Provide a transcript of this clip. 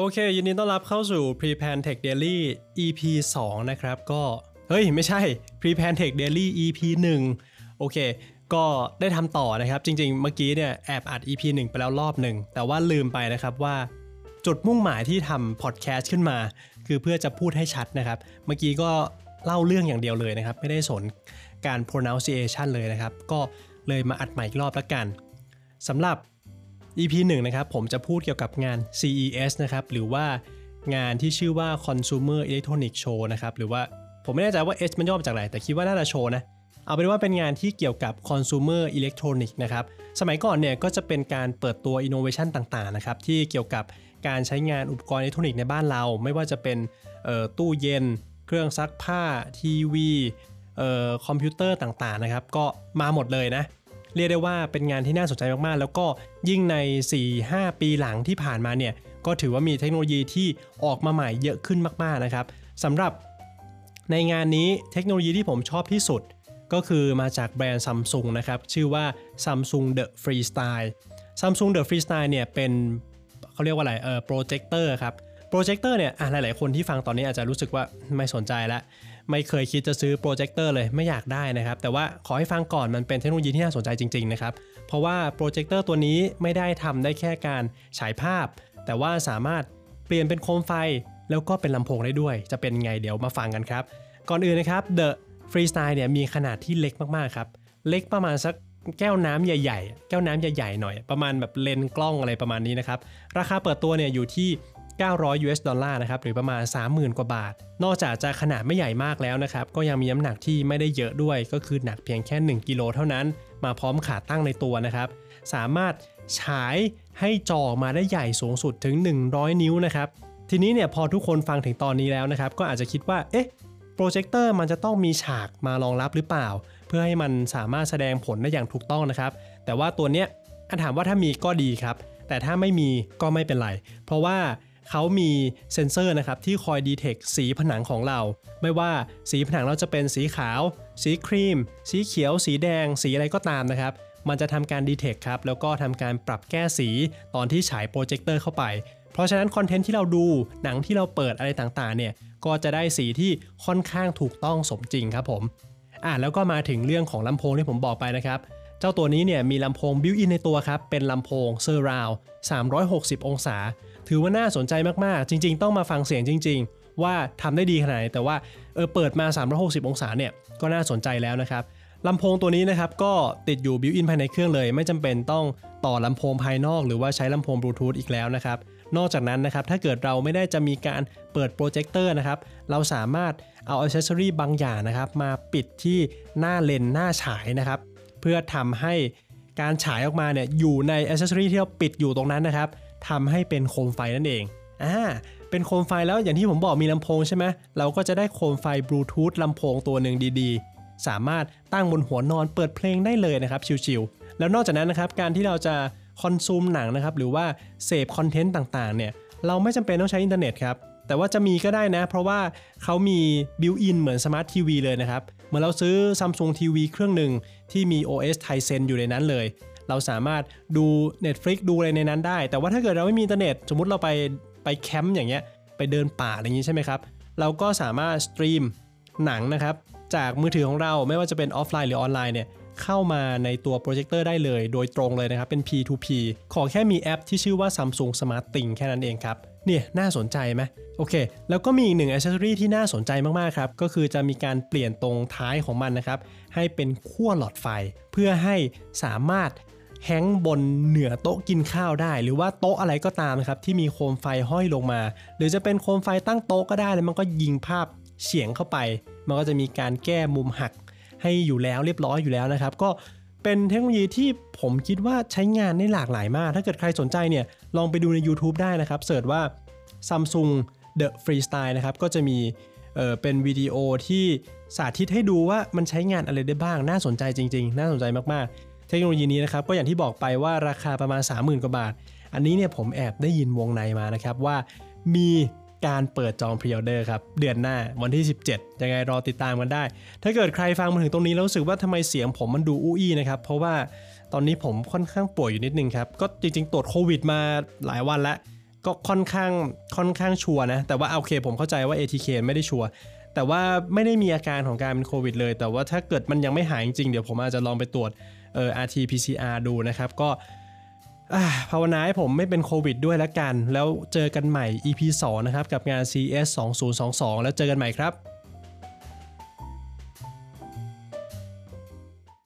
โอเค ยินดีต้อนรับเข้าสู่ Pre-Pan Tech Daily EP 2 นะครับ ก็เฮ้ย ไม่ใช่ Pre-Pan Tech Daily EP 1 โอเค ก็ได้ทำต่อนะครับ จริง ๆ เมื่อกี้เนี่ยแอบอัด EP 1 ไปแล้วรอบหนึ่ง แต่ว่าลืมไปนะครับว่าจุดมุ่งหมายที่ทำพอดแคสต์ขึ้นมา คือเพื่อจะพูดให้ชัดนะครับ เมื่อกี้ก็เล่าเรื่องอย่างเดียวเลยนะครับ ไม่ได้สนการ pronunciation เลยนะครับ ก็เลยมาอัดใหม่อีกรอบละกันสำหรับ EP 1นะครับผมจะพูดเกี่ยวกับงาน CES นะครับหรือว่างานที่ชื่อว่า Consumer Electronic Show นะครับหรือว่าผมไม่แน่ใจว่า S มันย่อมาจากอะไร แต่คิดว่าน่าจะโชว์นะ เอาเป็นว่าเป็นงานที่เกี่ยวกับ Consumer Electronic นะครับสมัยก่อนเนี่ยก็จะเป็นการเปิดตัว Innovation ต่างๆนะครับที่เกี่ยวกับการใช้งานอุปกรณ์อิเล็กทรอนิกส์ในบ้านเรา ไม่ว่าจะเป็นตู้เย็น เครื่องซักผ้าทีวีคอมพิวเตอร์ต่างๆนะครับก็มาหมดเลยนะ เรียกได้ว่าเป็นงานที่น่าสนใจมากๆ แล้วก็ยิ่งใน 4-5 ปีหลังที่ผ่านมาเนี่ยก็ถือว่ามีเทคโนโลยีที่ออกมาใหม่เยอะขึ้นมากๆนะครับสำหรับในงานนี้เทคโนโลยีที่ผมชอบที่สุด ก็คือมาจากแบรนด์ซัมซุงนะครับชื่อว่า Samsung The Freestyle Samsung The Freestyle เนี่ยเป็นเขาเรียกว่าอะไรเออโปรเจคเตอร์ครับโปรเจคเตอร์เนี่ยหลายๆคนที่ฟังตอนนี้อาจจะรู้สึกว่าไม่สนใจแล้ว ไม่เคยคิดจะซื้อโปรเจคเตอร์เลยไม่อยากได้นะครับ แต่ว่าขอให้ฟังก่อนมันเป็นเทคโนโลยีที่น่าสนใจจริงๆนะครับ เพราะว่าโปรเจคเตอร์ตัวนี้ไม่ได้ทำได้แค่การฉายภาพ แต่ว่าสามารถเปลี่ยนเป็นโคมไฟ แล้วก็เป็นลำโพงได้ด้วย จะเป็นไงเดี๋ยวมาฟังกันครับ ก่อนอื่นนะครับ The Freestyle เนี่ยมีขนาดที่เล็กมากๆครับเล็กประมาณสักแก้วน้ำใหญ่ ๆ แก้วน้ำใหญ่ๆหน่อย ประมาณแบบเลนส์กล้องอะไรประมาณนี้นะครับ ราคาเปิดตัวเนี่ยอยู่ที่ 900 US ดอลลาร์นะครับหรือประมาณ 30,000 กว่าบาท นอกจากจะขนาดไม่ใหญ่มากแล้วนะครับก็ยังมีน้ำหนักที่ไม่ได้เยอะด้วย ก็คือหนักเพียงแค่ 1 กิโลเท่านั้น มาพร้อมขาตั้งในตัวนะครับสามารถฉายให้จอมาได้ใหญ่สูงสุดถึง 100 นิ้วนะครับทีนี้เนี่ยพอทุกคนฟังถึงตอนนี้แล้วนะครับก็อาจจะคิดว่าเอ๊ะโปรเจคเตอร์มันจะต้องมีฉากมารองรับหรือเปล่า เพื่อให้มันสามารถแสดงผลได้อย่างถูกต้องนะครับ แต่ว่าตัวเนี้ยถามว่าถ้ามีก็ดีครับ แต่ถ้าไม่มีก็ไม่เป็นไร เพราะว่า เขามีเซ็นเซอร์นะครับที่คอย detect สีผนังของเรา ไม่ว่าสีผนังเราจะเป็นสีขาว สีครีม สีเขียว สีแดง สีอะไรก็ตามนะครับ มันจะทำการ detect ครับแล้วก็ทำการปรับแก้สีตอนที่ฉายโปรเจคเตอร์เข้าไป เพราะฉะนั้นคอนเทนต์ที่เราดูหนังที่เราเปิดอะไรต่างๆเนี่ยก็จะได้สีที่ค่อนข้างถูกต้องสมจริงครับผมอ่าแล้วก็มาถึงเรื่องของลำโพงที่ผมบอกไปนะครับ เจ้าตัวนี้เนี่ยมีลำโพง built-in ในตัวครับ เป็นลำโพง surround 360 องศา ถือว่าน่าสนใจมากๆ จริง ๆ ต้องมาฟังเสียงจริง ๆ ว่าทำได้ดีขนาดไหน แต่ว่าเออเปิดมา 360 องศาเนี่ยก็น่าสนใจแล้วนะครับลำโพงตัวนี้นะครับก็ติดอยู่ built-in ภายในเครื่องเลย ไม่จำเป็นต้องต่อลำโพงภายนอกหรือว่าใช้ลำโพงบลูทูธอีกแล้วนะครับนอกจากนั้นนะครับถ้าเกิดเราไม่ได้จะมีการเปิดโปรเจคเตอร์นะครับเราสามารถเอา accessory บางอย่างนะครับมาปิดที่หน้าเลนส์หน้าฉายนะครับ เพื่อทำให้การฉายออกมาเนี่ยอยู่ใน accessory ที่เราปิดอยู่ตรงนั้นนะครับทำให้เป็นโคมไฟนั่นเองอ่าเป็นโคมไฟแล้วอย่างที่ผมบอกมีลำโพงใช่ไหมเราก็จะได้โคมไฟบลูทูธลำโพงตัวหนึ่งดีๆ สามารถตั้งบนหัวนอนเปิดเพลงได้เลยนะครับชิวๆแล้วนอกจากนั้นนะครับการที่เราจะ consume หนังนะครับหรือว่าเสพคอนเทนต์ต่างๆเนี่ยเราไม่จำเป็นต้องใช้อินเทอร์เน็ตครับแต่ว่าจะมีก็ได้นะ เพราะว่าเขามี built-in เหมือนสมาร์ททีวีเลยนะครับ เหมือนเราซื้อ Samsung TV เครื่องหนึ่งที่มี OS Tizen อยู่ในนั้นเลย เราสามารถดู Netflix ดูอะไรในนั้นได้ แต่ว่าถ้าเกิดเราไม่มีอินเทอร์เน็ต สมมติเราไปไปแคมป์อย่างเงี้ย ไปเดินป่าอะไรอย่างงี้ใช่ไหมครับ เราก็สามารถ stream หนังนะครับจากมือถือของเราไม่ว่าจะเป็นออฟไลน์หรือออนไลน์เนี่ย เข้ามาในตัวโปรเจคเตอร์ได้เลย โดยตรงเลยนะครับ เป็น P2P ขอแค่มีแอปที่ชื่อว่า Samsung Smart Thing แค่นั้นเองครับ เนี่ย น่าสนใจไหมโอเค แล้วก็มีอีกหนึ่งอ c เซสซอรีที่น่าสนใจมากๆครับ ก็คือจะมีการเปลี่ยนตรงท้ายของมันนะครับ ให้เป็นขั้วหลอดไฟ เพื่อให้สามารถแฮงบนเหนือโต๊ะกินข้าวได้ หรือว่าโต๊ะอะไรก็ตามนะครับที่มีโคมไฟห้อยลงมา หรือจะเป็นโคมไฟตั้งโต๊ะก็ได้แล้วมันก็ยิงภาพเฉียงเข้าไป มันก็จะมีการแก้มุมหัก ให้อยู่แล้วเรียบร้อยอยู่แล้วนะครับ ก็เป็นเทคโนโลยีที่ผมคิดว่าใช้งานได้หลากหลายมาก ถ้าเกิดใครสนใจเนี่ยลองไปดูใน YouTube ได้นะครับ search ว่า Samsung The Freestyle นะครับก็จะมีเออเป็นวิดีโอที่สาธิตให้ดูว่ามันใช้งานอะไรได้บ้าง น่าสนใจจริง ๆ น่าสนใจมากๆ เทคโนโลยีนี้นะครับก็อย่างที่บอกไปว่าราคาประมาณ 30,000 กว่าบาท อันนี้เนี่ยผมแอบได้ยินวงในมานะครับว่ามี การเปิดจอง pre-order ครับ เดือนหน้าวันที่ 17 ยังไงรอติดตามกันได้ ถ้าเกิดใครฟังมาถึงตรงนี้แล้วรู้สึกว่าทำไมเสียงผมมันดูอุ้นะครับ เพราะว่าตอนนี้ผมค่อนข้างป่วยอยู่นิดนึงครับ ก็จริงๆตรวจโควิดมาหลายวันแล้ว ก็ค่อนข้างค่อนข้างชัวนะ แต่ว่าโอเคผมเข้าใจว่า ATK ไม่ได้ชัวแต่ว่าไม่ได้มีอาการของการเป็นโควิดเลย แต่ว่าถ้าเกิดมันยังไม่หายจริงเดี๋ยวผมอาจจะลองไปตรวจเอ่อ RT-PCR ดูนะครับ ก็ ภาวนาให้ผมไม่เป็นโควิดด้วยละกัน แล้วเจอกันใหม่ EP 2 นะครับ กับงาน CS 2022 แล้วเจอกันใหม่ครับ